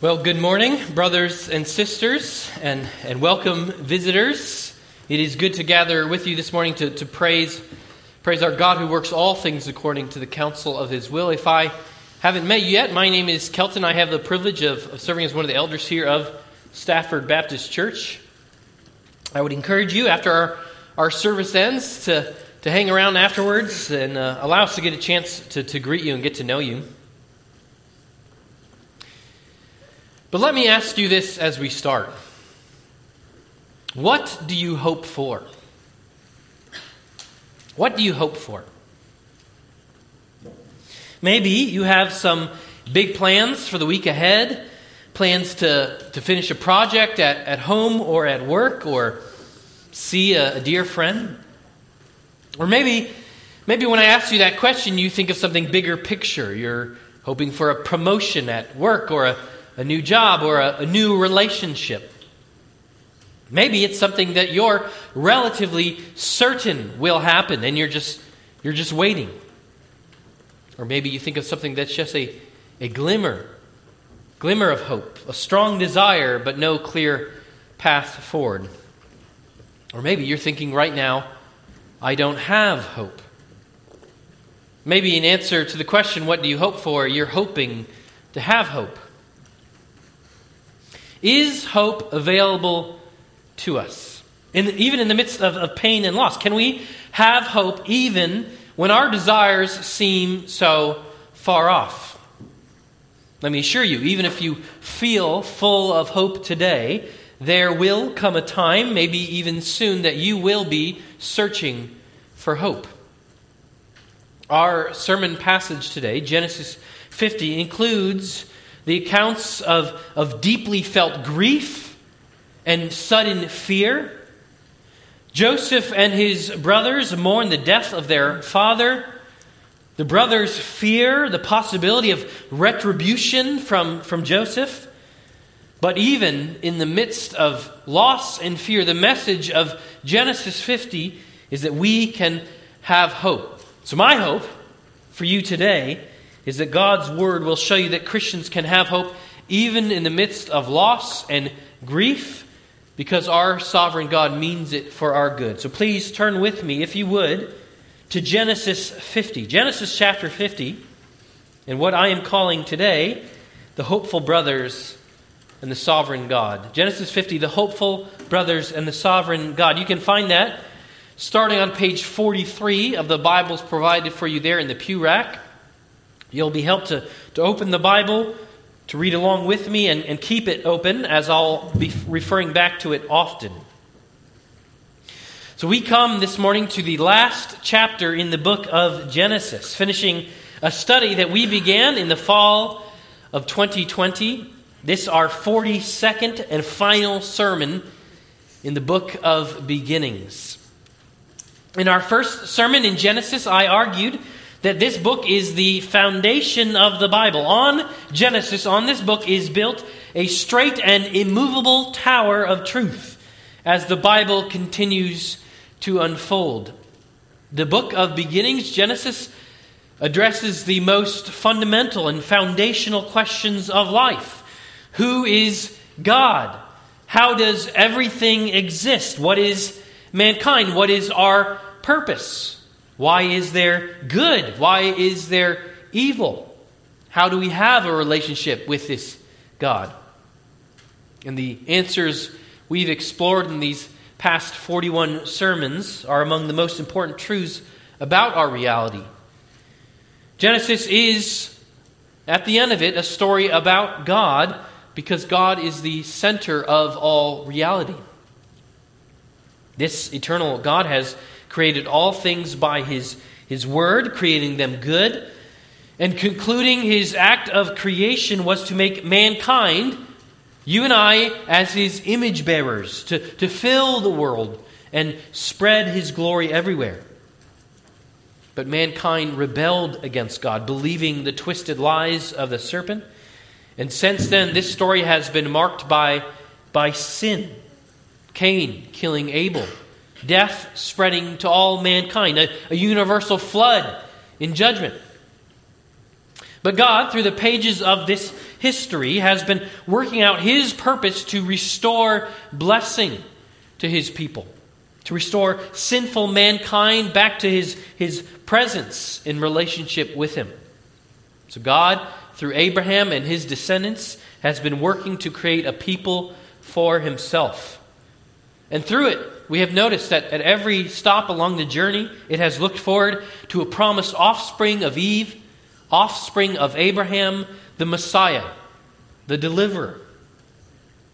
Well, good morning, brothers and sisters, and, and welcome visitors. It is good to gather with you this morning to, to praise, praise our God who works all things according to the counsel of his will. If I haven't met you yet, my name is Kelton. I have the privilege of, of serving as one of the elders here of Stafford Baptist Church. I would encourage you, after our, our service ends, to, to hang around afterwards and uh, allow us to get a chance to, to greet you and get to know you. But let me ask you this as we start What do you hope for? What do you hope for? Maybe you have some big plans for the week ahead, plans to, to finish a project at, at home or at work, or see a, a dear friend. Or maybe, maybe when I ask you that question, you think of something bigger picture. You're hoping for a promotion at work or a a new job or a, a new relationship. Maybe it's something that you're relatively certain will happen and you're just, you're just waiting. Or maybe you think of something that's just a, a glimmer, glimmer of hope, a strong desire, but no clear path forward. Or maybe you're thinking right now, I don't have hope. Maybe in answer to the question, what do you hope for? You're hoping to have hope. Is hope available to us? In, even in the midst of, of pain and loss? Can we have hope even when our desires seem so far off? Let me assure you, even if you feel full of hope today, there will come a time, maybe even soon, that you will be searching for hope. Our sermon passage today, Genesis 50, includes the accounts of, of deeply felt grief and sudden fear. Joseph and his brothers mourn the death of their father. The brothers fear the possibility of retribution from, from Joseph. But even in the midst of loss and fear, the message of Genesis 50 is that we can have hope. So, my hope for you today is that God's Word will show you that Christians can have hope even in the midst of loss and grief because our sovereign God means it for our good. So please turn with me, if you would, to Genesis 50. Genesis chapter 50, and what I am calling today the hopeful brothers and the sovereign God. Genesis 50, the hopeful brothers and the sovereign God. You can find that starting on page 43 of the Bibles provided for you there in the pew rack. You'll be helped to, to open the Bible, to read along with me, and, and keep it open as I'll be referring back to it often. So we come this morning to the last chapter in the book of Genesis, finishing a study that we began in the fall of 2020. This our 42nd and final sermon in the book of beginnings. In our first sermon in Genesis, I argued that this book is the foundation of the Bible. On Genesis, on this book, is built a straight and immovable tower of truth as the Bible continues to unfold. The book of beginnings, Genesis, addresses the most fundamental and foundational questions of life Who is God? How does everything exist? What is mankind? What is our purpose? Why is there good? Why is there evil? How do we have a relationship with this God? And the answers we've explored in these past 41 sermons are among the most important truths about our reality. Genesis is, at the end of it, a story about God because God is the center of all reality. This eternal God has created all things by his, his word, creating them good. And concluding his act of creation was to make mankind, you and I, as his image bearers, to, to fill the world and spread his glory everywhere. But mankind rebelled against God, believing the twisted lies of the serpent. And since then, this story has been marked by, by sin Cain killing Abel, death spreading to all mankind, a, a universal flood in judgment. But God, through the pages of this history has been working out his purpose to restore blessing to his people, to restore sinful mankind back to his, his presence in relationship with him. So, God, through Abraham and his descendants, has been working to create a people for himself. And through it, we have noticed that at every stop along the journey, it has looked forward to a promised offspring of Eve, offspring of Abraham, the Messiah, the deliverer.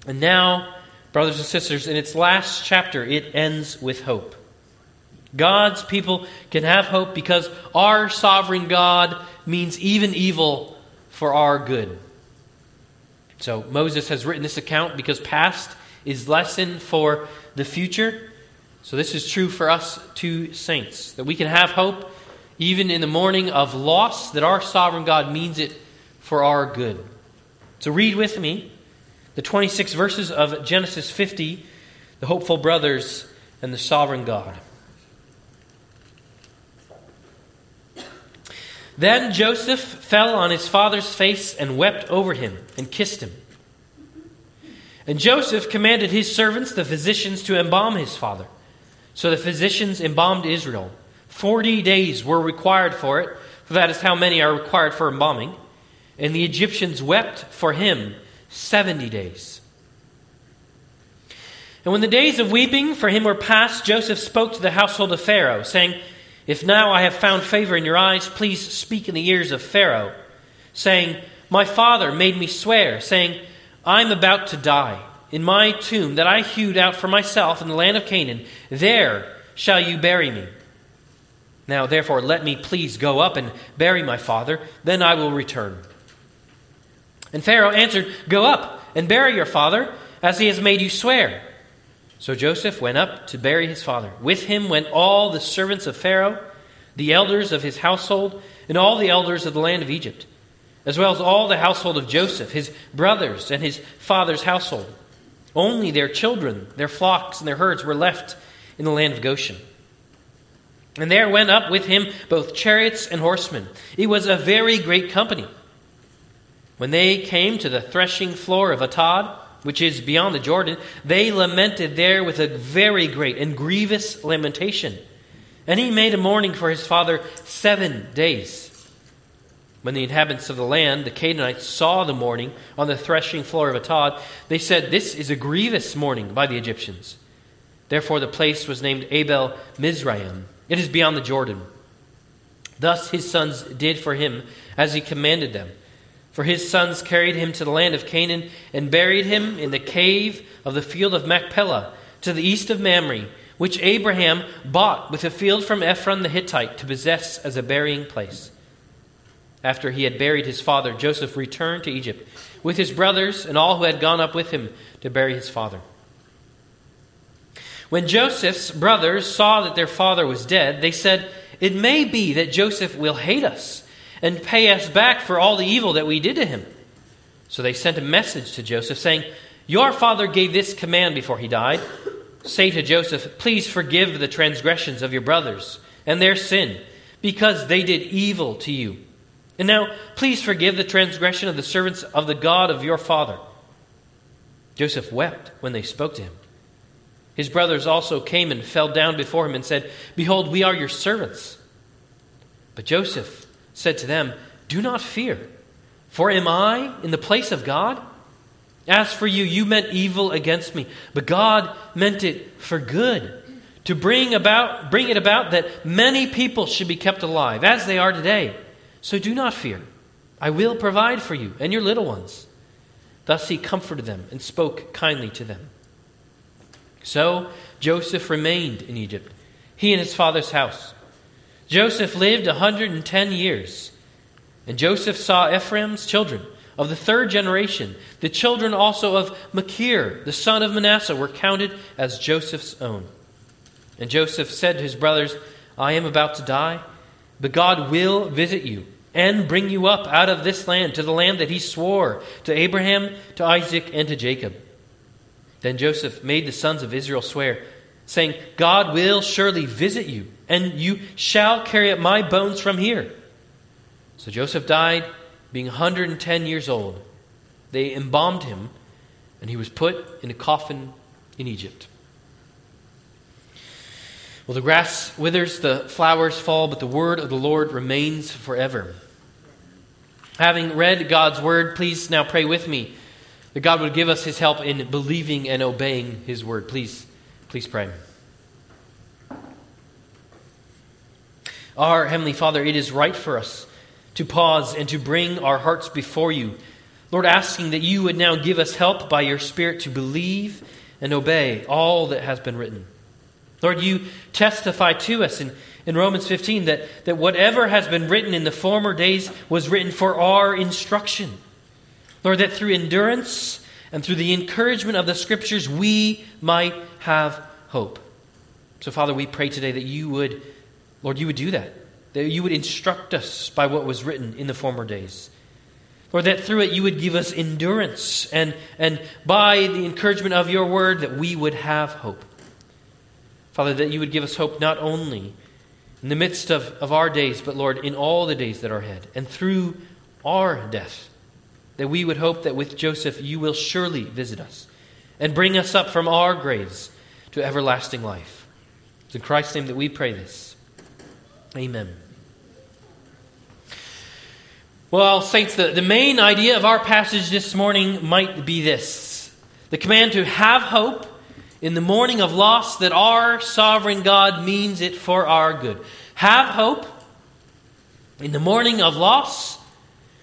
And now, brothers and sisters, in its last chapter, it ends with hope. God's people can have hope because our sovereign God means even evil for our good. So Moses has written this account because past is lesson for the future. So this is true for us too saints that we can have hope even in the mourning of loss that our sovereign God means it for our good. So read with me the 26 verses of Genesis 50, the hopeful brothers and the sovereign God. Then Joseph fell on his father's face and wept over him and kissed him. And Joseph commanded his servants, the physicians, to embalm his father. So the physicians embalmed Israel. Forty days were required for it, for that is how many are required for embalming. And the Egyptians wept for him seventy days. And when the days of weeping for him were past, Joseph spoke to the household of Pharaoh, saying, If now I have found favor in your eyes, please speak in the ears of Pharaoh, saying, My father made me swear, saying, I'm about to die. In my tomb that I hewed out for myself in the land of Canaan, there shall you bury me. Now, therefore, let me please go up and bury my father, then I will return. And Pharaoh answered, Go up and bury your father, as he has made you swear. So Joseph went up to bury his father. With him went all the servants of Pharaoh, the elders of his household, and all the elders of the land of Egypt as well as all the household of Joseph, his brothers, and his father's household. Only their children, their flocks, and their herds were left in the land of Goshen. And there went up with him both chariots and horsemen. It was a very great company. When they came to the threshing floor of Atad, which is beyond the Jordan, they lamented there with a very great and grievous lamentation. And he made a mourning for his father seven days. When the inhabitants of the land, the Canaanites, saw the mourning on the threshing floor of Atad, they said, This is a grievous mourning by the Egyptians. Therefore, the place was named Abel Mizraim. It is beyond the Jordan. Thus his sons did for him as he commanded them. For his sons carried him to the land of Canaan and buried him in the cave of the field of Machpelah to the east of Mamre, which Abraham bought with a field from Ephron the Hittite to possess as a burying place. After he had buried his father, Joseph returned to Egypt with his brothers and all who had gone up with him to bury his father. When Joseph's brothers saw that their father was dead, they said, It may be that Joseph will hate us and pay us back for all the evil that we did to him. So they sent a message to Joseph saying, Your father gave this command before he died. Say to Joseph, Please forgive the transgressions of your brothers and their sin, because they did evil to you. And now, please forgive the transgression of the servants of the God of your father. Joseph wept when they spoke to him. His brothers also came and fell down before him and said, Behold, we are your servants. But Joseph said to them, Do not fear, for am I in the place of God? As for you, you meant evil against me, but God meant it for good, to bring about bring it about that many people should be kept alive, as they are today. So do not fear. I will provide for you and your little ones. Thus he comforted them and spoke kindly to them. So Joseph remained in Egypt, he and his father's house. Joseph lived a 110 years. And Joseph saw Ephraim's children of the third generation. The children also of Machir, the son of Manasseh, were counted as Joseph's own. And Joseph said to his brothers, I am about to die but God will visit you and bring you up out of this land to the land that he swore to Abraham, to Isaac, and to Jacob. Then Joseph made the sons of Israel swear, saying, God will surely visit you, and you shall carry up my bones from here. So Joseph died, being 110 years old, They embalmed him, and he was put in a coffin in Egypt. Well, the grass withers, the flowers fall, but the word of the Lord remains forever. Having read God's word, please now pray with me that God would give us his help in believing and obeying his word. Please, please pray. Our Heavenly Father, it is right for us to pause and to bring our hearts before you. Lord, asking that you would now give us help by your Spirit to believe and obey all that has been written. Lord, you testify to us in, in Romans 15 that, that whatever has been written in the former days was written for our instruction. Lord, that through endurance and through the encouragement of the Scriptures, we might have hope. So, Father, we pray today that you would, Lord, you would do that, that you would instruct us by what was written in the former days. Lord, that through it you would give us endurance, and, and by the encouragement of your word, that we would have hope. Father, that you would give us hope not only in the midst of, of our days, but Lord, in all the days that are ahead, and through our death, that we would hope that with Joseph you will surely visit us and bring us up from our graves to everlasting life. It's in Christ's name that we pray this. Amen. Well, Saints, the, the main idea of our passage this morning might be this the command to have hope in the mourning of loss that our sovereign God means it for our good. Have hope in the mourning of loss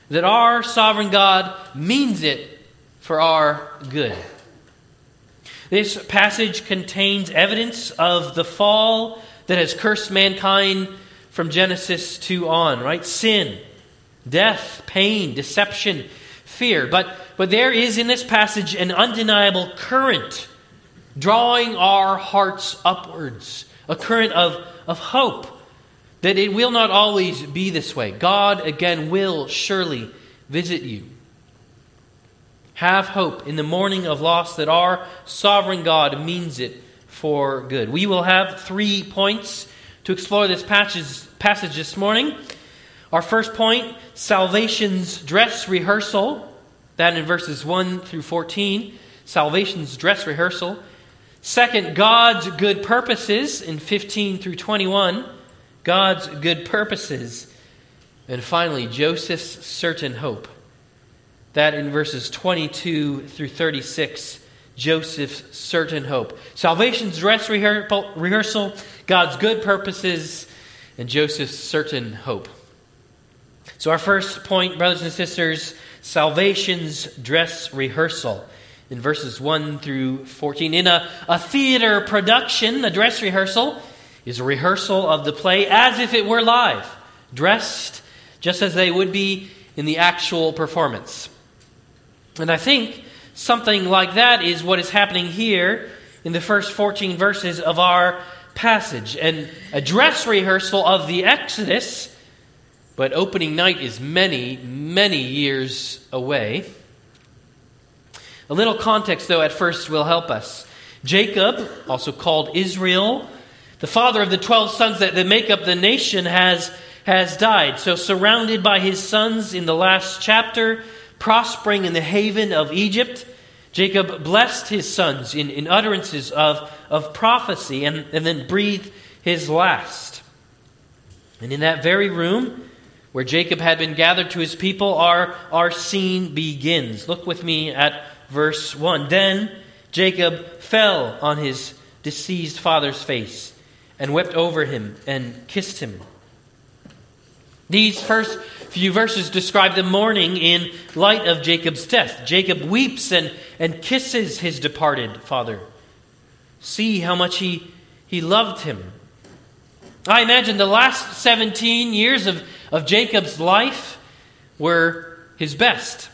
that our sovereign God means it for our good. This passage contains evidence of the fall that has cursed mankind from Genesis 2 on, right? Sin, death, pain, deception, fear. But, but there is in this passage an undeniable current drawing our hearts upwards, a current of, of hope that it will not always be this way. God again will surely visit you. Have hope in the mourning of loss that our sovereign God means it for good. We will have three points to explore this passage, passage this morning. Our first point salvation's dress rehearsal, that in verses 1 through 14. Salvation's dress rehearsal. Second, God's good purposes in 15 through 21. God's good purposes. And finally, Joseph's certain hope. That in verses 22 through 36, Joseph's certain hope. Salvation's dress rehearsal, God's good purposes, and Joseph's certain hope. So, our first point, brothers and sisters, salvation's dress rehearsal in verses 1 through 14. In a, a theater production, a dress rehearsal is a rehearsal of the play as if it were live, dressed just as they would be in the actual performance. And I think something like that is what is happening here in the first 14 verses of our passage. And a dress rehearsal of the Exodus, but opening night is many, many years away. A little context, though, at first will help us. Jacob, also called Israel, the father of the 12 sons that, that make up the nation, has, has died. So, surrounded by his sons in the last chapter, prospering in the haven of Egypt, Jacob blessed his sons in, in utterances of, of prophecy and, and then breathed his last. And in that very room, where Jacob had been gathered to his people, our, our scene begins. Look with me at verse 1. Then Jacob fell on his deceased father's face and wept over him and kissed him. These first few verses describe the mourning in light of Jacob's death. Jacob weeps and, and kisses his departed father. See how much he, he loved him. I imagine the last 17 years of, of Jacob's life were his best.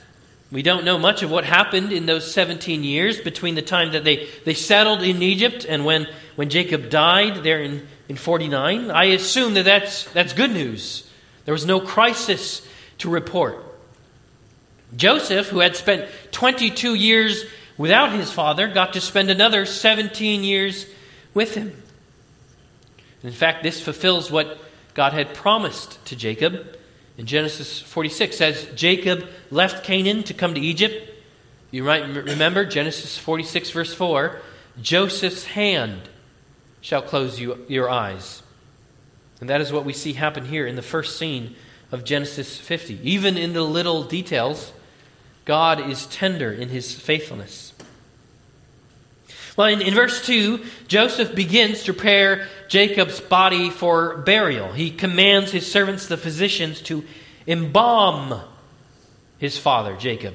We don't know much of what happened in those 17 years between the time that they, they settled in Egypt and when, when Jacob died there in, in 49. I assume that that's, that's good news. There was no crisis to report. Joseph, who had spent 22 years without his father, got to spend another 17 years with him. In fact, this fulfills what God had promised to Jacob in Genesis 46 as Jacob left Canaan to come to Egypt, You might remember Genesis 46, verse 4 Joseph's hand shall close you, your eyes. And that is what we see happen here in the first scene of Genesis 50. Even in the little details, God is tender in his faithfulness. Well, in, in verse 2, Joseph begins to prepare Jacob's body for burial. He commands his servants, the physicians, to embalm his father, Jacob.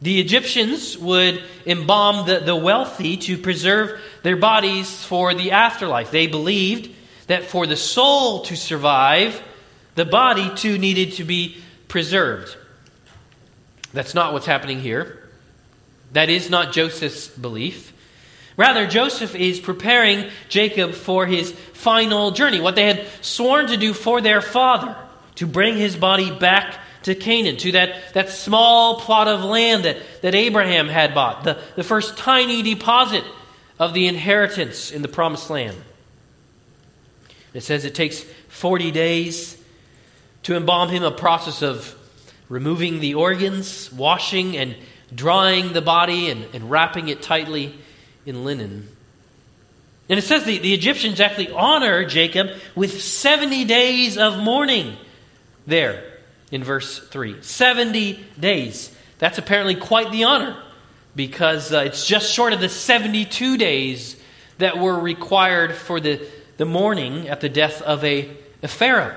The Egyptians would embalm the, the wealthy to preserve their bodies for the afterlife. They believed that for the soul to survive, the body too needed to be preserved. That's not what's happening here. That is not Joseph's belief. Rather, Joseph is preparing Jacob for his final journey, what they had sworn to do for their father, to bring his body back to Canaan, to that, that small plot of land that, that Abraham had bought, the, the first tiny deposit of the inheritance in the promised land. It says it takes 40 days to embalm him, a process of removing the organs, washing and drying the body, and, and wrapping it tightly in linen. And it says the, the Egyptians actually honor Jacob with 70 days of mourning there in verse 3. 70 days. That's apparently quite the honor because uh, it's just short of the 72 days that were required for the the mourning at the death of a, a Pharaoh.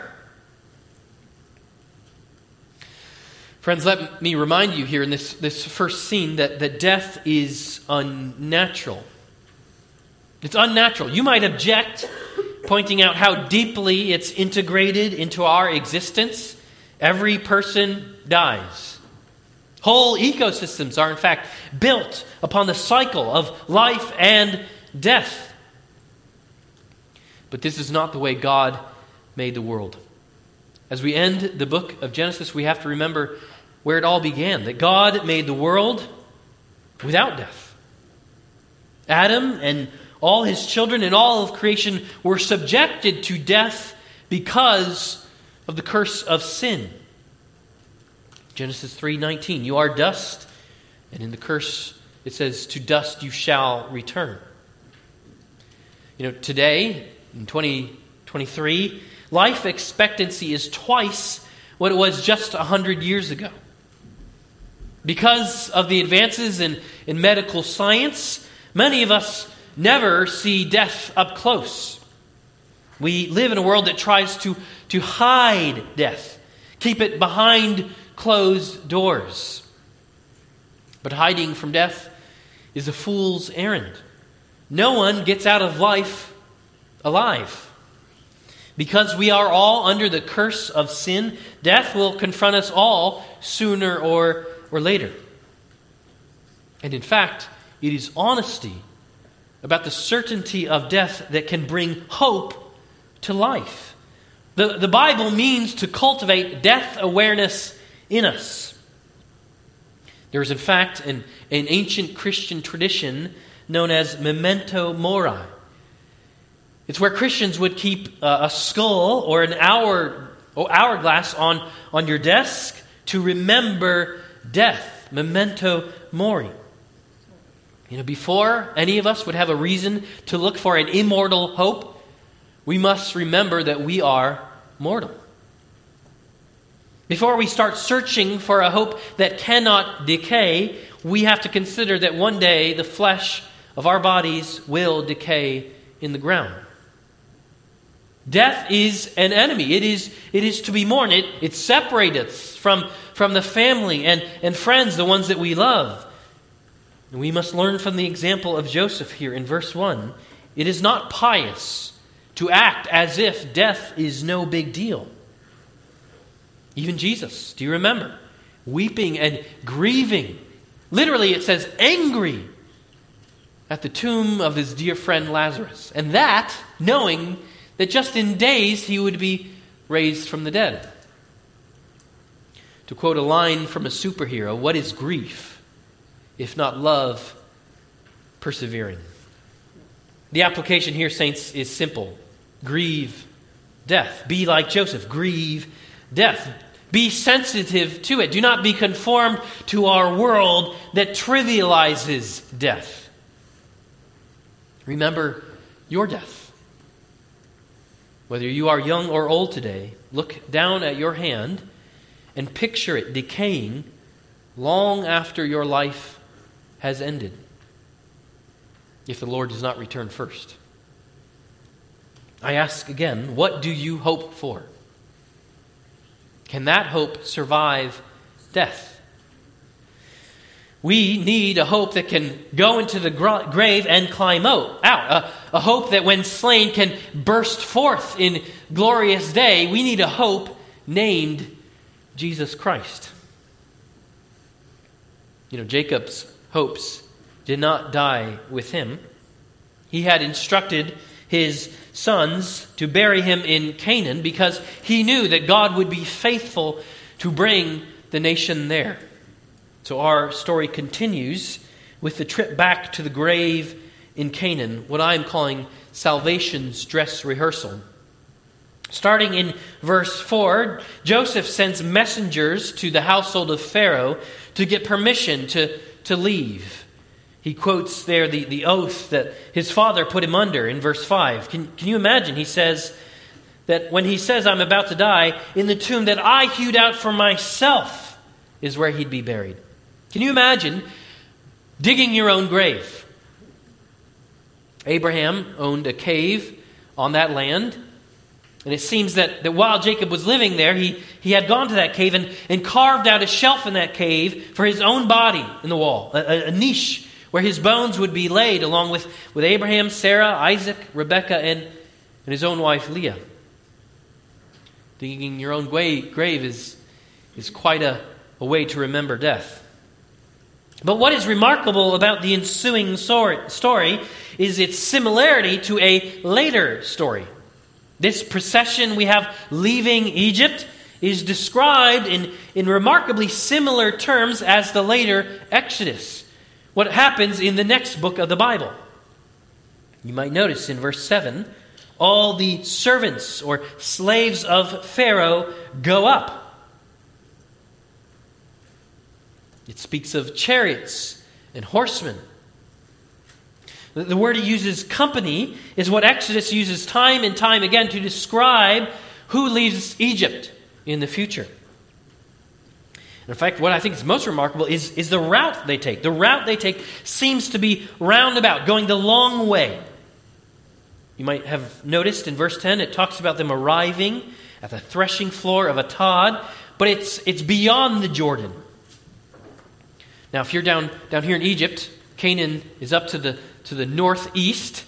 Friends, let me remind you here in this, this first scene that, that death is unnatural. It's unnatural. You might object, pointing out how deeply it's integrated into our existence. Every person dies. Whole ecosystems are, in fact, built upon the cycle of life and death. But this is not the way God made the world. As we end the book of Genesis, we have to remember where it all began that God made the world without death. Adam and all his children and all of creation were subjected to death because of the curse of sin. Genesis 3:19 You are dust and in the curse it says to dust you shall return. You know today in 2023, life expectancy is twice what it was just 100 years ago. Because of the advances in, in medical science, many of us never see death up close. We live in a world that tries to, to hide death, keep it behind closed doors. But hiding from death is a fool's errand. No one gets out of life alive. Because we are all under the curse of sin, death will confront us all sooner or, or later. And in fact, it is honesty about the certainty of death that can bring hope to life. The, the Bible means to cultivate death awareness in us. There is, in fact, an, an ancient Christian tradition known as memento mori it's where Christians would keep a skull or an hour, or hourglass on, on your desk to remember death, memento mori. You know, before any of us would have a reason to look for an immortal hope, we must remember that we are mortal. Before we start searching for a hope that cannot decay, we have to consider that one day the flesh of our bodies will decay in the ground. Death is an enemy. It is, it is to be mourned. It, it separates us from, from the family and, and friends, the ones that we love. And we must learn from the example of Joseph here in verse 1. It is not pious to act as if death is no big deal. Even Jesus, do you remember? Weeping and grieving. Literally, it says angry at the tomb of his dear friend Lazarus. And that, knowing that just in days he would be raised from the dead. To quote a line from a superhero, what is grief if not love persevering? The application here, saints, is simple grieve death. Be like Joseph, grieve death. Be sensitive to it. Do not be conformed to our world that trivializes death. Remember your death. Whether you are young or old today, look down at your hand and picture it decaying long after your life has ended, if the Lord does not return first. I ask again, what do you hope for? Can that hope survive death? We need a hope that can go into the grave and climb out. A, a hope that when slain can burst forth in glorious day. We need a hope named Jesus Christ. You know, Jacob's hopes did not die with him. He had instructed his sons to bury him in Canaan because he knew that God would be faithful to bring the nation there. So our story continues with the trip back to the grave in Canaan, what I am calling salvation's dress rehearsal. Starting in verse 4, Joseph sends messengers to the household of Pharaoh to get permission to, to leave. He quotes there the, the oath that his father put him under in verse 5. Can, can you imagine? He says that when he says, I'm about to die, in the tomb that I hewed out for myself is where he'd be buried. Can you imagine digging your own grave? Abraham owned a cave on that land. And it seems that, that while Jacob was living there, he, he had gone to that cave and, and carved out a shelf in that cave for his own body in the wall, a, a niche where his bones would be laid along with, with Abraham, Sarah, Isaac, Rebekah, and, and his own wife Leah. Digging your own grave is, is quite a, a way to remember death. But what is remarkable about the ensuing story is its similarity to a later story. This procession we have leaving Egypt is described in, in remarkably similar terms as the later Exodus what happens in the next book of the Bible. You might notice in verse 7 all the servants or slaves of Pharaoh go up. It speaks of chariots and horsemen. The word he uses, company, is what Exodus uses time and time again to describe who leaves Egypt in the future. In fact, what I think is most remarkable is, is the route they take. The route they take seems to be roundabout, going the long way. You might have noticed in verse 10, it talks about them arriving at the threshing floor of Atad, but it's, it's beyond the Jordan. Now, if you're down, down here in Egypt, Canaan is up to the, to the northeast,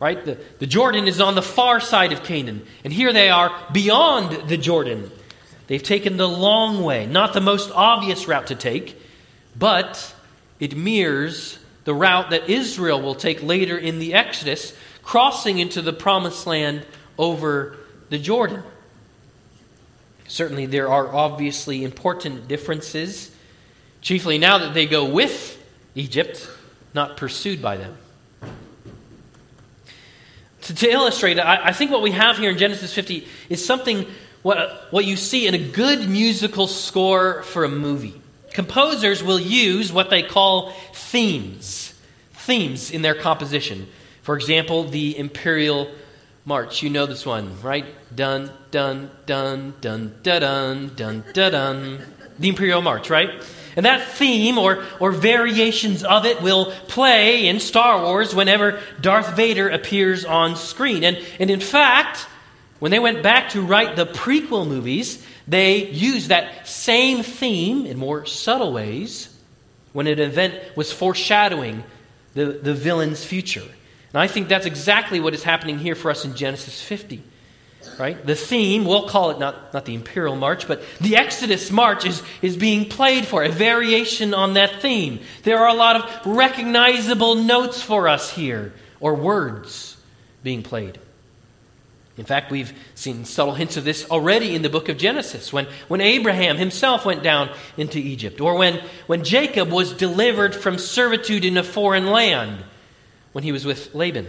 right? The, the Jordan is on the far side of Canaan. And here they are beyond the Jordan. They've taken the long way, not the most obvious route to take, but it mirrors the route that Israel will take later in the Exodus, crossing into the promised land over the Jordan. Certainly, there are obviously important differences, chiefly now that they go with Egypt, not pursued by them. To, to illustrate, I, I think what we have here in Genesis 50 is something what, what you see in a good musical score for a movie. Composers will use what they call themes, themes in their composition. For example, the Imperial March. You know this one, right? Dun, dun, dun, dun, dun, dun, dun, dun, dun. The Imperial March, right? And that theme or, or variations of it will play in Star Wars whenever Darth Vader appears on screen. And, and in fact, when they went back to write the prequel movies, they used that same theme in more subtle ways when an event was foreshadowing the, the villain's future. And I think that's exactly what is happening here for us in Genesis 50. Right? The theme, we'll call it not, not the Imperial March, but the Exodus March is, is being played for, a variation on that theme. There are a lot of recognizable notes for us here, or words being played. In fact, we've seen subtle hints of this already in the book of Genesis, when, when Abraham himself went down into Egypt, or when, when Jacob was delivered from servitude in a foreign land when he was with Laban.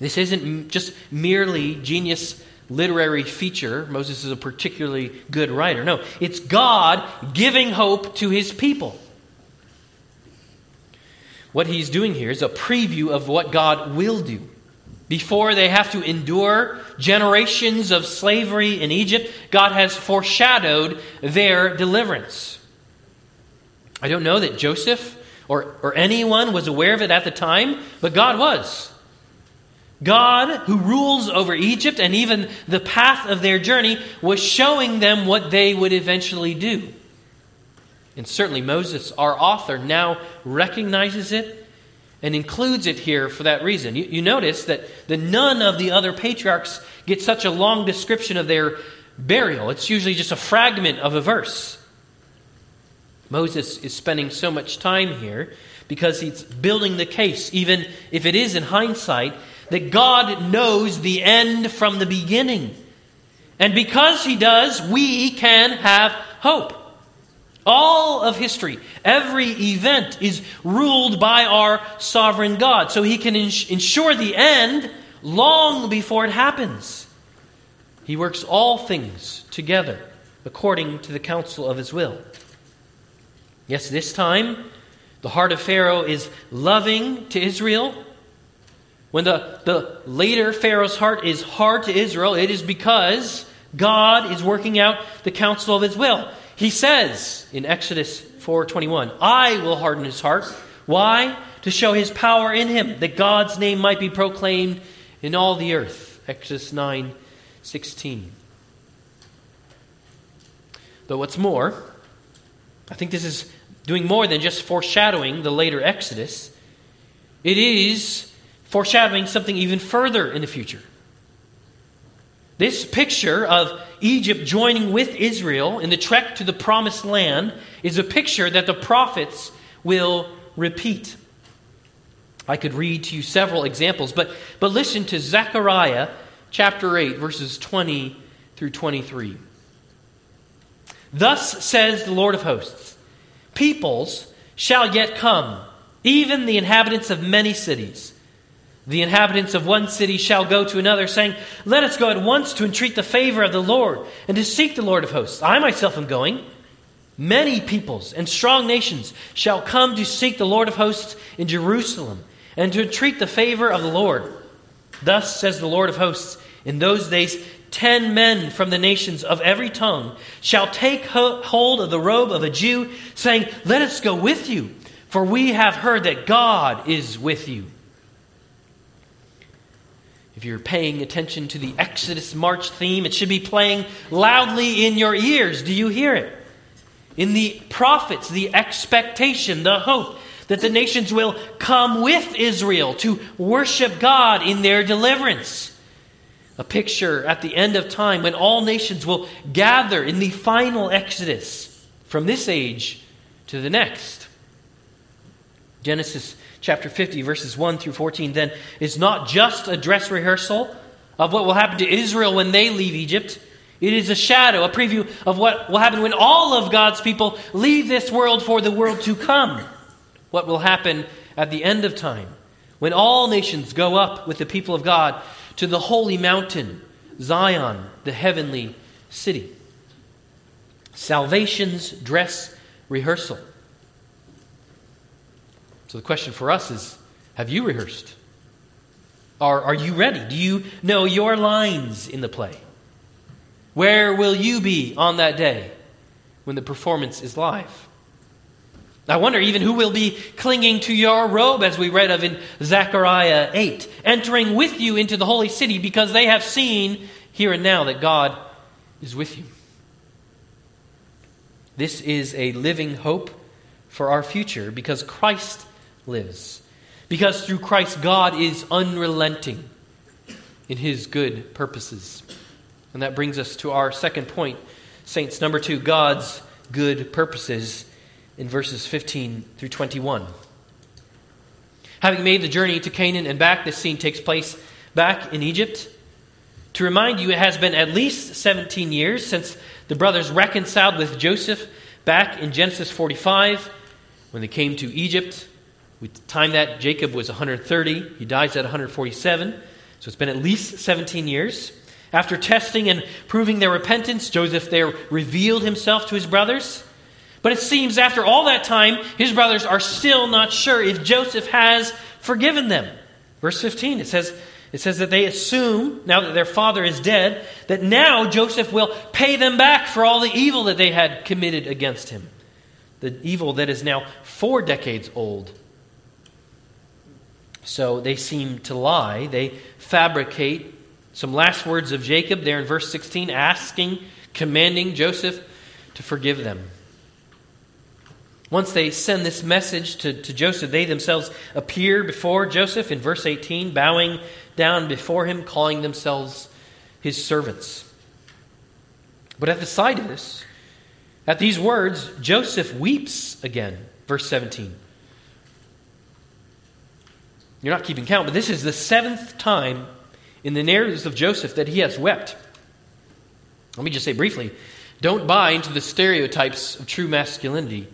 This isn't just merely genius literary feature. Moses is a particularly good writer. No, it's God giving hope to his people. What he's doing here is a preview of what God will do. Before they have to endure generations of slavery in Egypt, God has foreshadowed their deliverance. I don't know that Joseph or, or anyone was aware of it at the time, but God was. God, who rules over Egypt and even the path of their journey, was showing them what they would eventually do. And certainly Moses, our author, now recognizes it and includes it here for that reason. You, you notice that the, none of the other patriarchs get such a long description of their burial, it's usually just a fragment of a verse. Moses is spending so much time here because he's building the case, even if it is in hindsight, that God knows the end from the beginning. And because he does, we can have hope. All of history, every event is ruled by our sovereign God. So he can ensure the end long before it happens. He works all things together according to the counsel of his will. Yes, this time, the heart of Pharaoh is loving to Israel. When the, the later Pharaoh's heart is hard to Israel, it is because God is working out the counsel of his will. He says in Exodus 4:21, "I will harden his heart." Why? To show his power in him, that God's name might be proclaimed in all the earth. Exodus 9:16. But what's more, I think this is doing more than just foreshadowing the later Exodus. It is foreshadowing something even further in the future. This picture of Egypt joining with Israel in the trek to the promised land is a picture that the prophets will repeat. I could read to you several examples, but, but listen to Zechariah chapter 8, verses 20 through 23. Thus says the Lord of hosts peoples shall yet come, even the inhabitants of many cities. The inhabitants of one city shall go to another, saying, Let us go at once to entreat the favor of the Lord, and to seek the Lord of hosts. I myself am going. Many peoples and strong nations shall come to seek the Lord of hosts in Jerusalem, and to entreat the favor of the Lord. Thus says the Lord of hosts, in those days ten men from the nations of every tongue shall take hold of the robe of a Jew, saying, Let us go with you, for we have heard that God is with you. If you're paying attention to the Exodus March theme, it should be playing loudly in your ears. Do you hear it? In the prophets, the expectation, the hope that the nations will come with Israel to worship God in their deliverance a picture at the end of time when all nations will gather in the final exodus from this age to the next. Genesis chapter 50, verses 1 through 14, then, is not just a dress rehearsal of what will happen to Israel when they leave Egypt. It is a shadow, a preview of what will happen when all of God's people leave this world for the world to come. What will happen at the end of time when all nations go up with the people of God to the holy mountain, Zion, the heavenly city. Salvation's dress rehearsal. So the question for us is have you rehearsed? Are, are you ready? Do you know your lines in the play? Where will you be on that day when the performance is live? I wonder even who will be clinging to your robe, as we read of in Zechariah 8, entering with you into the holy city because they have seen here and now that God is with you. This is a living hope for our future because Christ lives. Because through Christ, God is unrelenting in his good purposes. And that brings us to our second point, Saints. Number two, God's good purposes in verses 15 through 21. Having made the journey to Canaan and back, this scene takes place back in Egypt. To remind you, it has been at least 17 years since the brothers reconciled with Joseph back in Genesis 45 when they came to Egypt. We time that Jacob was 130, he dies at 147. So it's been at least 17 years. After testing and proving their repentance, Joseph there revealed himself to his brothers. But it seems after all that time, his brothers are still not sure if Joseph has forgiven them. Verse 15, it says, it says that they assume, now that their father is dead, that now Joseph will pay them back for all the evil that they had committed against him. The evil that is now four decades old. So they seem to lie. They fabricate some last words of Jacob there in verse 16, asking, commanding Joseph to forgive them. Once they send this message to, to Joseph, they themselves appear before Joseph in verse 18, bowing down before him, calling themselves his servants. But at the sight of this, at these words, Joseph weeps again. Verse 17. You're not keeping count, but this is the seventh time in the narratives of Joseph that he has wept. Let me just say briefly don't buy into the stereotypes of true masculinity.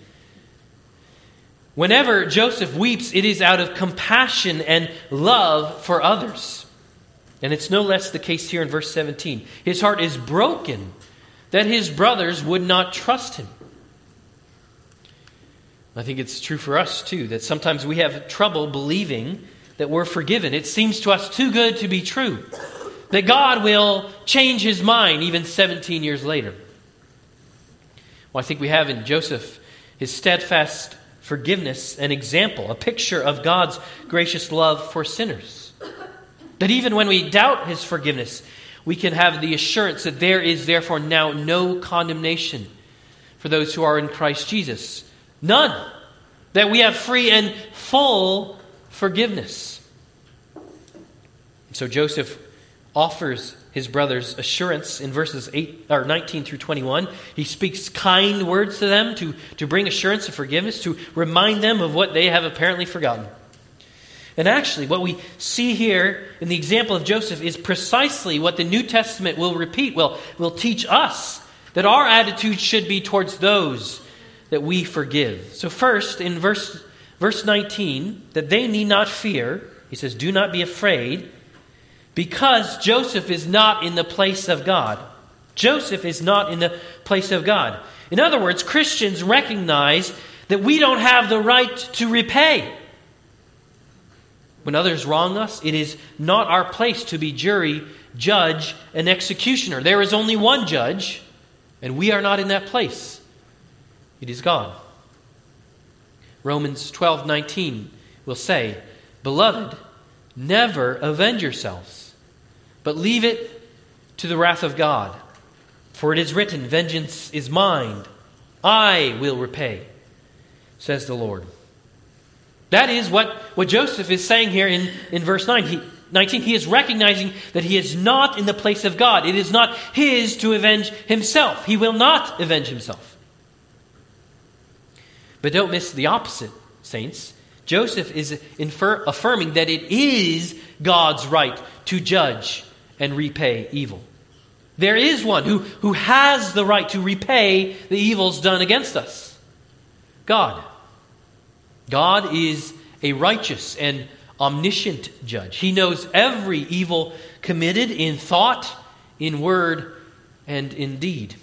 Whenever Joseph weeps, it is out of compassion and love for others. And it's no less the case here in verse 17. His heart is broken that his brothers would not trust him. I think it's true for us too that sometimes we have trouble believing that we're forgiven. It seems to us too good to be true. That God will change his mind even 17 years later. Well, I think we have in Joseph his steadfast forgiveness an example, a picture of God's gracious love for sinners. That even when we doubt his forgiveness, we can have the assurance that there is therefore now no condemnation for those who are in Christ Jesus. None. That we have free and full forgiveness. So Joseph offers his brothers assurance in verses 8 or 19 through 21. He speaks kind words to them to, to bring assurance of forgiveness, to remind them of what they have apparently forgotten. And actually, what we see here in the example of Joseph is precisely what the New Testament will repeat, will, will teach us that our attitude should be towards those that we forgive. So, first, in verse Verse 19, that they need not fear. He says, Do not be afraid, because Joseph is not in the place of God. Joseph is not in the place of God. In other words, Christians recognize that we don't have the right to repay. When others wrong us, it is not our place to be jury, judge, and executioner. There is only one judge, and we are not in that place. It is God. Romans 12 19 will say, Beloved, never avenge yourselves, but leave it to the wrath of God. For it is written, Vengeance is mine, I will repay, says the Lord. That is what, what Joseph is saying here in, in verse 9. He, 19. He is recognizing that he is not in the place of God. It is not his to avenge himself. He will not avenge himself. But don't miss the opposite, saints. Joseph is infer- affirming that it is God's right to judge and repay evil. There is one who, who has the right to repay the evils done against us God. God is a righteous and omniscient judge. He knows every evil committed in thought, in word, and in deed.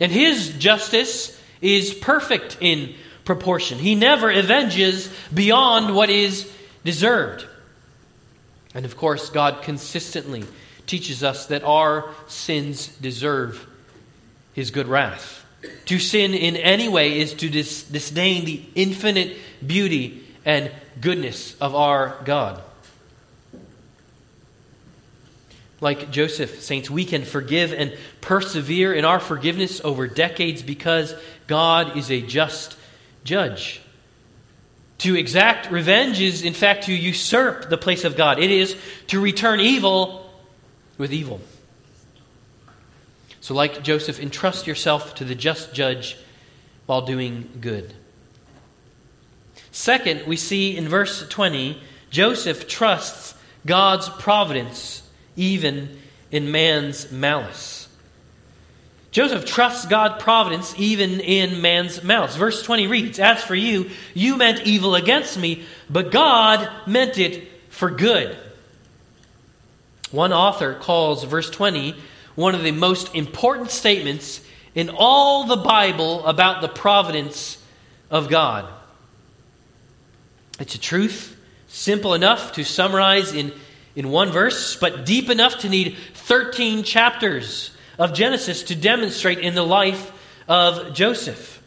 And his justice is perfect in proportion. He never avenges beyond what is deserved. And of course, God consistently teaches us that our sins deserve His good wrath. To sin in any way is to dis- disdain the infinite beauty and goodness of our God. Like Joseph, saints, we can forgive and persevere in our forgiveness over decades because God is a just judge. To exact revenge is, in fact, to usurp the place of God. It is to return evil with evil. So, like Joseph, entrust yourself to the just judge while doing good. Second, we see in verse 20, Joseph trusts God's providence even in man's malice. Joseph trusts God's providence even in man's mouths. Verse 20 reads As for you, you meant evil against me, but God meant it for good. One author calls verse 20 one of the most important statements in all the Bible about the providence of God. It's a truth simple enough to summarize in, in one verse, but deep enough to need 13 chapters of Genesis to demonstrate in the life of Joseph.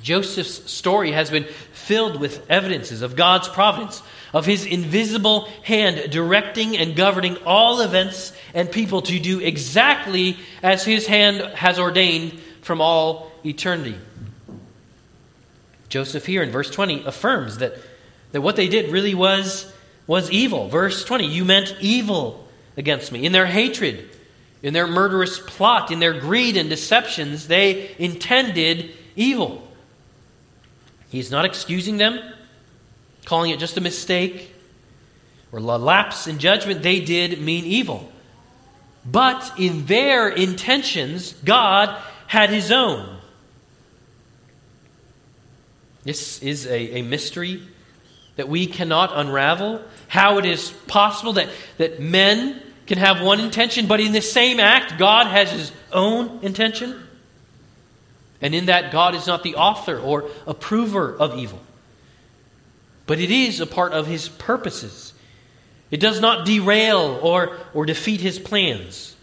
Joseph's story has been filled with evidences of God's providence, of his invisible hand directing and governing all events and people to do exactly as his hand has ordained from all eternity. Joseph here in verse 20 affirms that, that what they did really was, was evil. Verse 20, you meant evil against me. In their hatred, in their murderous plot, in their greed and deceptions, they intended evil. He's not excusing them, calling it just a mistake or a lapse in judgment. They did mean evil. But in their intentions, God had his own. This is a, a mystery that we cannot unravel. How it is possible that, that men can have one intention, but in the same act, God has his own intention. And in that, God is not the author or approver of evil, but it is a part of his purposes. It does not derail or, or defeat his plans.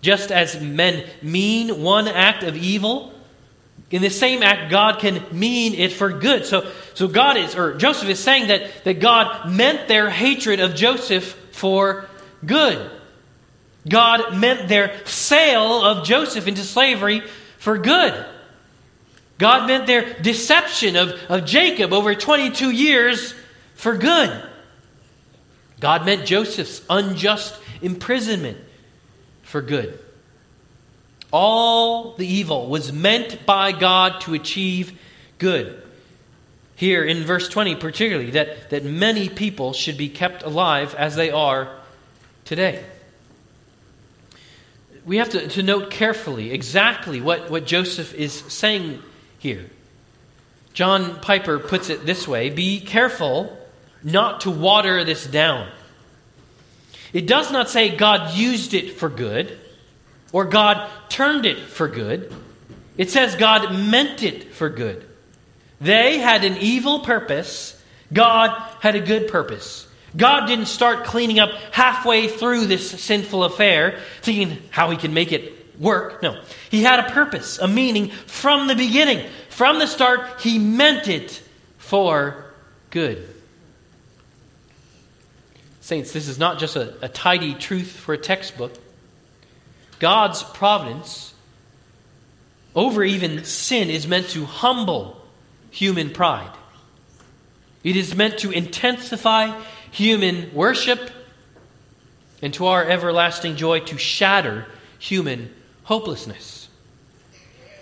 Just as men mean one act of evil, in the same act, God can mean it for good. So, so God is, or Joseph is saying that, that God meant their hatred of Joseph for good. God meant their sale of Joseph into slavery for good. God meant their deception of, of Jacob over 22 years for good. God meant Joseph's unjust imprisonment for good. All the evil was meant by God to achieve good. Here in verse 20, particularly, that, that many people should be kept alive as they are today we have to, to note carefully exactly what, what Joseph is saying here. John Piper puts it this way Be careful not to water this down. It does not say God used it for good or God turned it for good. It says God meant it for good. They had an evil purpose, God had a good purpose. God didn't start cleaning up halfway through this sinful affair, thinking how he can make it work. No. He had a purpose, a meaning from the beginning. From the start, he meant it for good. Saints, this is not just a, a tidy truth for a textbook. God's providence over even sin is meant to humble human pride. It is meant to intensify human worship, and to our everlasting joy to shatter human hopelessness.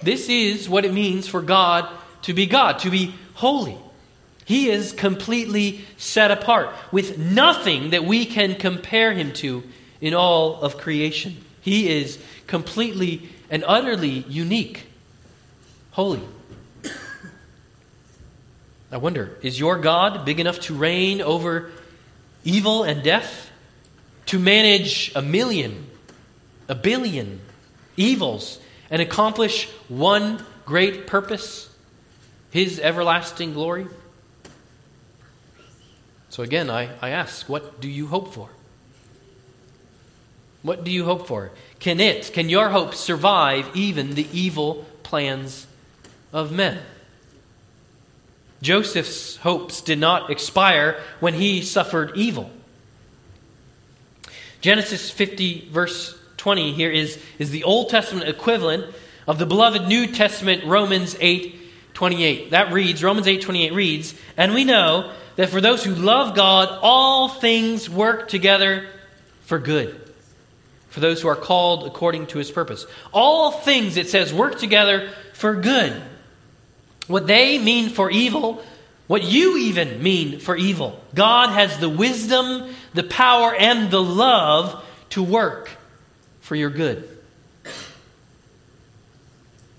This is what it means for God to be God, to be holy. He is completely set apart, with nothing that we can compare him to in all of creation. He is completely and utterly unique, holy. I wonder, is your God big enough to reign over evil and death, to manage a million, a billion evils, and accomplish one great purpose His everlasting glory? So again, I, I ask, what do you hope for? What do you hope for? Can it, can your hope survive even the evil plans of men? Joseph's hopes did not expire when he suffered evil. Genesis 50, verse 20, here is, is the Old Testament equivalent of the beloved New Testament Romans 8 28. That reads, Romans 8 28 reads, And we know that for those who love God, all things work together for good. For those who are called according to his purpose. All things, it says, work together for good. What they mean for evil, what you even mean for evil. God has the wisdom, the power, and the love to work for your good.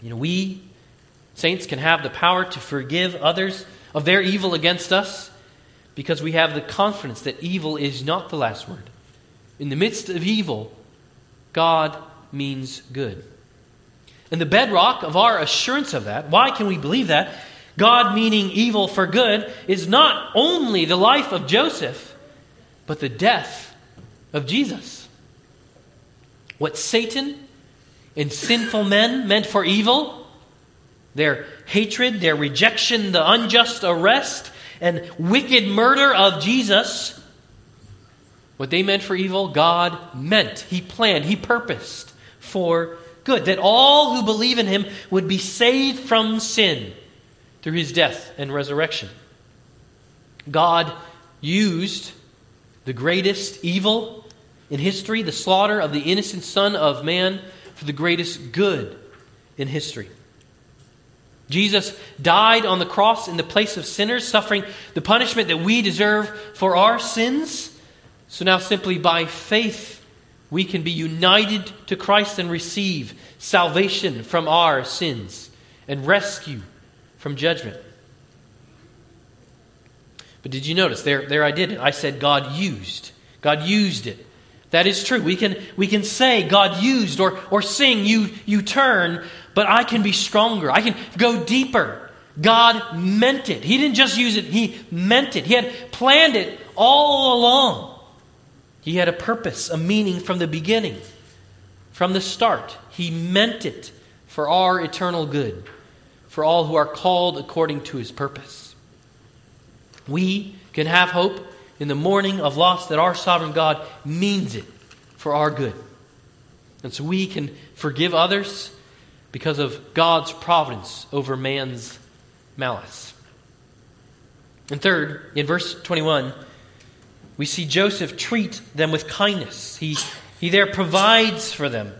You know, we, saints, can have the power to forgive others of their evil against us because we have the confidence that evil is not the last word. in the midst of evil, God means good. And the bedrock of our assurance of that, why can we believe that? God meaning evil for good, is not only the life of Joseph, but the death of Jesus. What Satan and sinful men meant for evil, their hatred, their rejection, the unjust arrest, and wicked murder of Jesus, what they meant for evil, God meant. He planned, He purposed for good. That all who believe in Him would be saved from sin through His death and resurrection. God used the greatest evil in history, the slaughter of the innocent Son of Man, for the greatest good in history. Jesus died on the cross in the place of sinners, suffering the punishment that we deserve for our sins. So now, simply by faith, we can be united to Christ and receive salvation from our sins and rescue from judgment. But did you notice? There, there I did it. I said God used. God used it. That is true. We can, we can say God used or, or sing you, you turn, but I can be stronger. I can go deeper. God meant it. He didn't just use it, He meant it. He had planned it all along. He had a purpose, a meaning from the beginning, from the start. He meant it for our eternal good, for all who are called according to His purpose. We can have hope in the mourning of loss that our sovereign God means it for our good. And so we can forgive others because of God's providence over man's malice. And third, in verse 21, we see Joseph treat them with kindness. He, he there provides for them,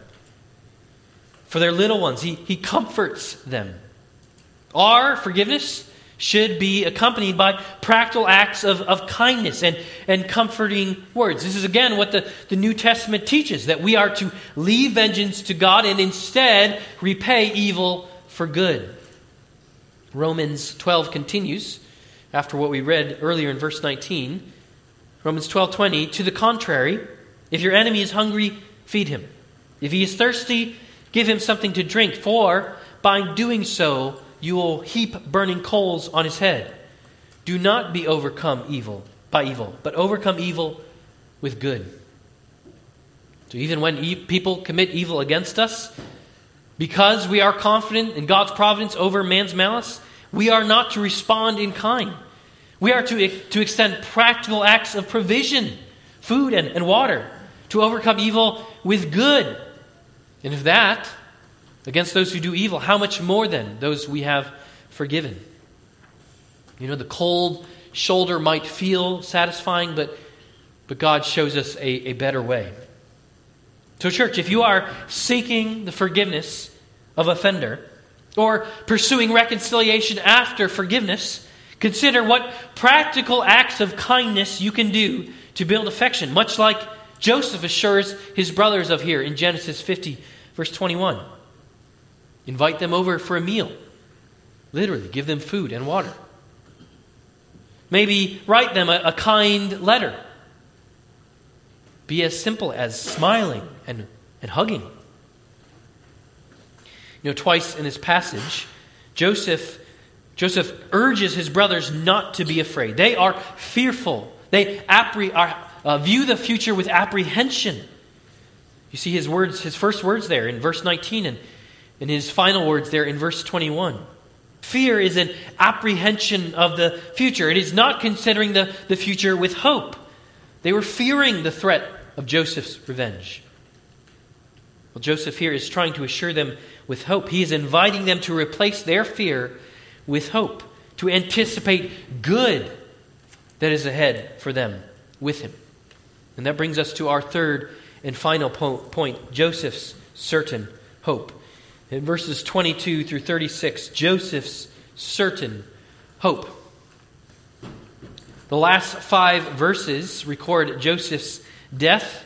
for their little ones. He, he comforts them. Our forgiveness should be accompanied by practical acts of, of kindness and, and comforting words. This is again what the, the New Testament teaches that we are to leave vengeance to God and instead repay evil for good. Romans 12 continues after what we read earlier in verse 19. Romans 12:20 to the contrary if your enemy is hungry feed him if he is thirsty give him something to drink for by doing so you will heap burning coals on his head. Do not be overcome evil by evil, but overcome evil with good. So even when e- people commit evil against us, because we are confident in God's providence over man's malice, we are not to respond in kind. We are to, to extend practical acts of provision, food and, and water, to overcome evil with good. And if that against those who do evil, how much more then those we have forgiven? You know, the cold shoulder might feel satisfying, but, but God shows us a, a better way. So, church, if you are seeking the forgiveness of offender or pursuing reconciliation after forgiveness, consider what practical acts of kindness you can do to build affection, much like Joseph assures his brothers of here in Genesis 50, verse 21. Invite them over for a meal. Literally, give them food and water. Maybe write them a, a kind letter. Be as simple as smiling and, and hugging. You know, twice in this passage, Joseph, Joseph urges his brothers not to be afraid. They are fearful. They appre- are, uh, view the future with apprehension. You see his words, his first words there in verse 19 and in his final words there in verse 21. Fear is an apprehension of the future. It is not considering the, the future with hope. They were fearing the threat of Joseph's revenge. Well, Joseph here is trying to assure them with hope. He is inviting them to replace their fear with hope, to anticipate good that is ahead for them with him. And that brings us to our third and final point Joseph's certain hope in verses 22 through 36, Joseph's certain hope. The last five verses record Joseph's death.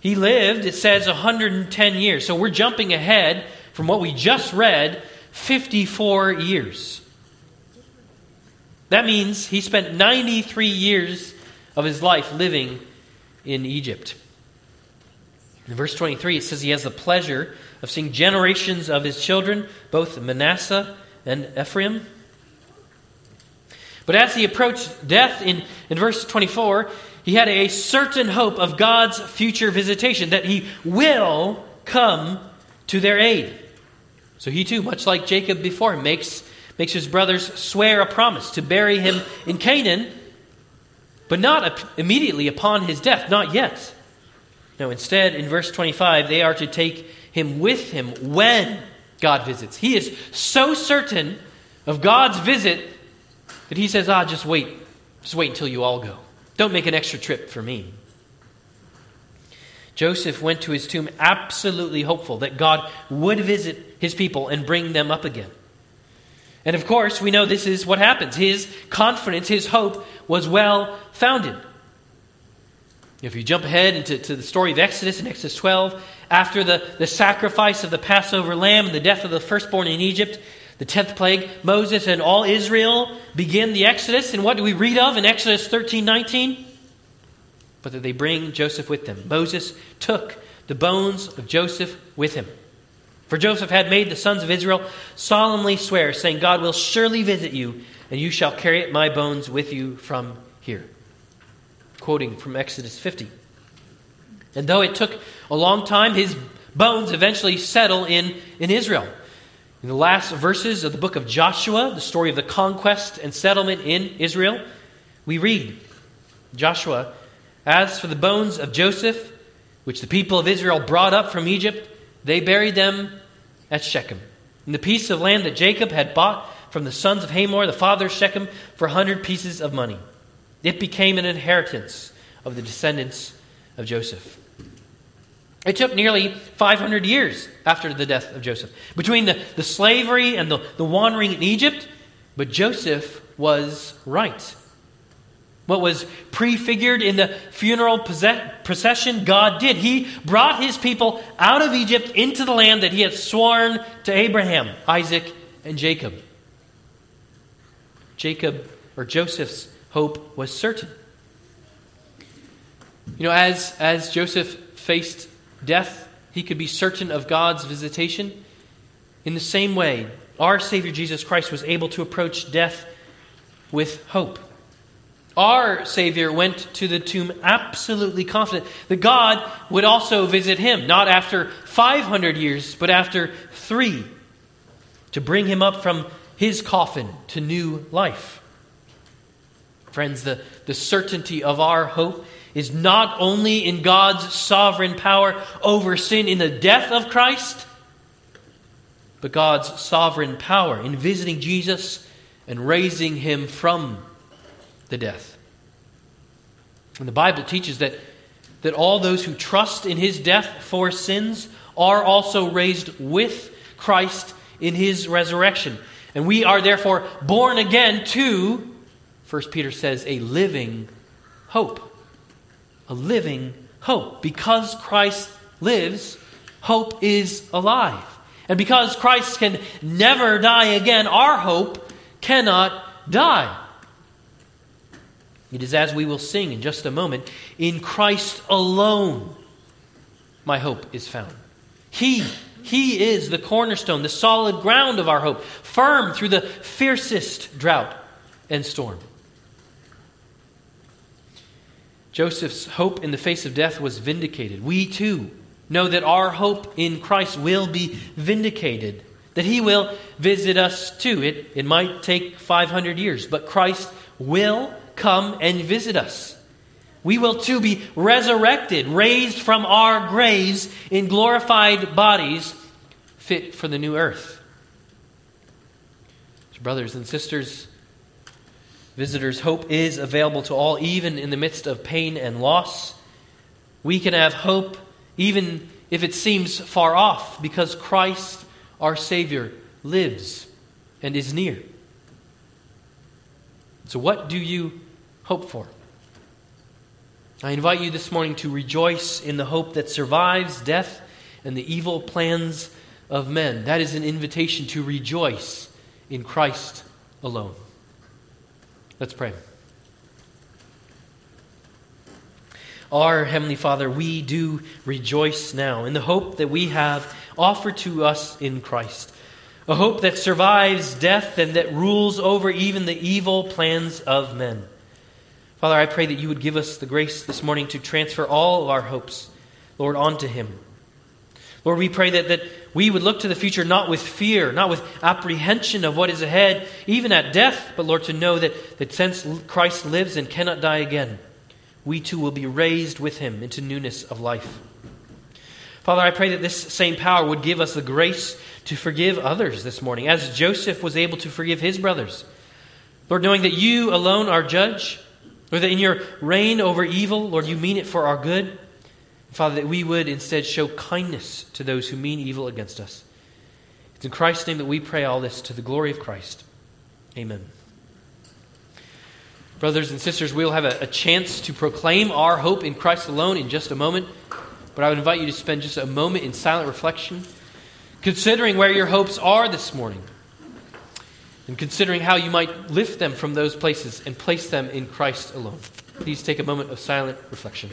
He lived, it says, 110 years. So we're jumping ahead from what we just read 54 years. That means he spent 93 years of his life living in Egypt. In verse 23, it says he has the pleasure of seeing generations of his children, both Manasseh and Ephraim. But as he approached death in, in verse 24, he had a certain hope of God's future visitation, that he will come to their aid. So he too, much like Jacob before, makes, makes his brothers swear a promise to bury him in Canaan, but not immediately upon his death, not yet. No, instead, in verse 25, they are to take him with him when God visits. He is so certain of God's visit that he says, Ah, just wait. Just wait until you all go. Don't make an extra trip for me. Joseph went to his tomb absolutely hopeful that God would visit his people and bring them up again. And of course, we know this is what happens. His confidence, his hope was well founded. If you jump ahead into to the story of Exodus in Exodus 12, after the, the sacrifice of the Passover lamb and the death of the firstborn in Egypt, the tenth plague, Moses and all Israel begin the Exodus. And what do we read of in Exodus 13 19? But that they bring Joseph with them. Moses took the bones of Joseph with him. For Joseph had made the sons of Israel solemnly swear, saying, God will surely visit you, and you shall carry my bones with you from here quoting from Exodus 50. And though it took a long time, his bones eventually settle in, in Israel. In the last verses of the book of Joshua, the story of the conquest and settlement in Israel, we read Joshua, As for the bones of Joseph, which the people of Israel brought up from Egypt, they buried them at Shechem, in the piece of land that Jacob had bought from the sons of Hamor, the father of Shechem, for a hundred pieces of money. It became an inheritance of the descendants of Joseph. It took nearly 500 years after the death of Joseph, between the, the slavery and the, the wandering in Egypt, but Joseph was right. What was prefigured in the funeral procession, God did. He brought his people out of Egypt into the land that he had sworn to Abraham, Isaac, and Jacob. Jacob, or Joseph's hope was certain. You know, as, as Joseph faced death, he could be certain of God's visitation. In the same way, our Savior Jesus Christ was able to approach death with hope. Our Savior went to the tomb absolutely confident that God would also visit him, not after 500 years, but after three, to bring him up from his coffin to new life. Friends, the, the certainty of our hope is not only in God's sovereign power over sin in the death of Christ, but God's sovereign power in visiting Jesus and raising him from the death. And the Bible teaches that, that all those who trust in his death for sins are also raised with Christ in his resurrection. And we are therefore born again to 1 Peter says, a living hope. A living hope. Because Christ lives, hope is alive. And because Christ can never die again, our hope cannot die. It is as we will sing in just a moment in Christ alone, my hope is found. He, He is the cornerstone, the solid ground of our hope, firm through the fiercest drought and storm. Joseph's hope in the face of death was vindicated. We too know that our hope in Christ will be vindicated, that he will visit us too. It, it might take 500 years, but Christ will come and visit us. We will too be resurrected, raised from our graves in glorified bodies fit for the new earth. So brothers and sisters, Visitors' hope is available to all, even in the midst of pain and loss. We can have hope even if it seems far off, because Christ, our Savior, lives and is near. So, what do you hope for? I invite you this morning to rejoice in the hope that survives death and the evil plans of men. That is an invitation to rejoice in Christ alone. Let's pray. our Heavenly Father, we do rejoice now in the hope that we have offered to us in Christ. A hope that survives death and that rules over even the evil plans of men. Father, I pray that you would give us the grace this morning to transfer all of our hopes, Lord, onto Him. Lord, we pray that, that we would look to the future not with fear, not with apprehension of what is ahead, even at death, but Lord, to know that, that since Christ lives and cannot die again, we too will be raised with him into newness of life. Father, I pray that this same power would give us the grace to forgive others this morning, as Joseph was able to forgive his brothers. Lord, knowing that you alone are judge, Lord, that in your reign over evil, Lord, you mean it for our good. Father, that we would instead show kindness to those who mean evil against us. It's in Christ's name that we pray all this to the glory of Christ. Amen. Brothers and sisters, we'll have a, a, chance to proclaim our hope in Christ alone in just a moment. But I would invite you to spend just a moment in silent reflection, considering where your hopes are this morning, and considering how you might lift them from those places and place them in Christ alone. Please take a moment of silent reflection.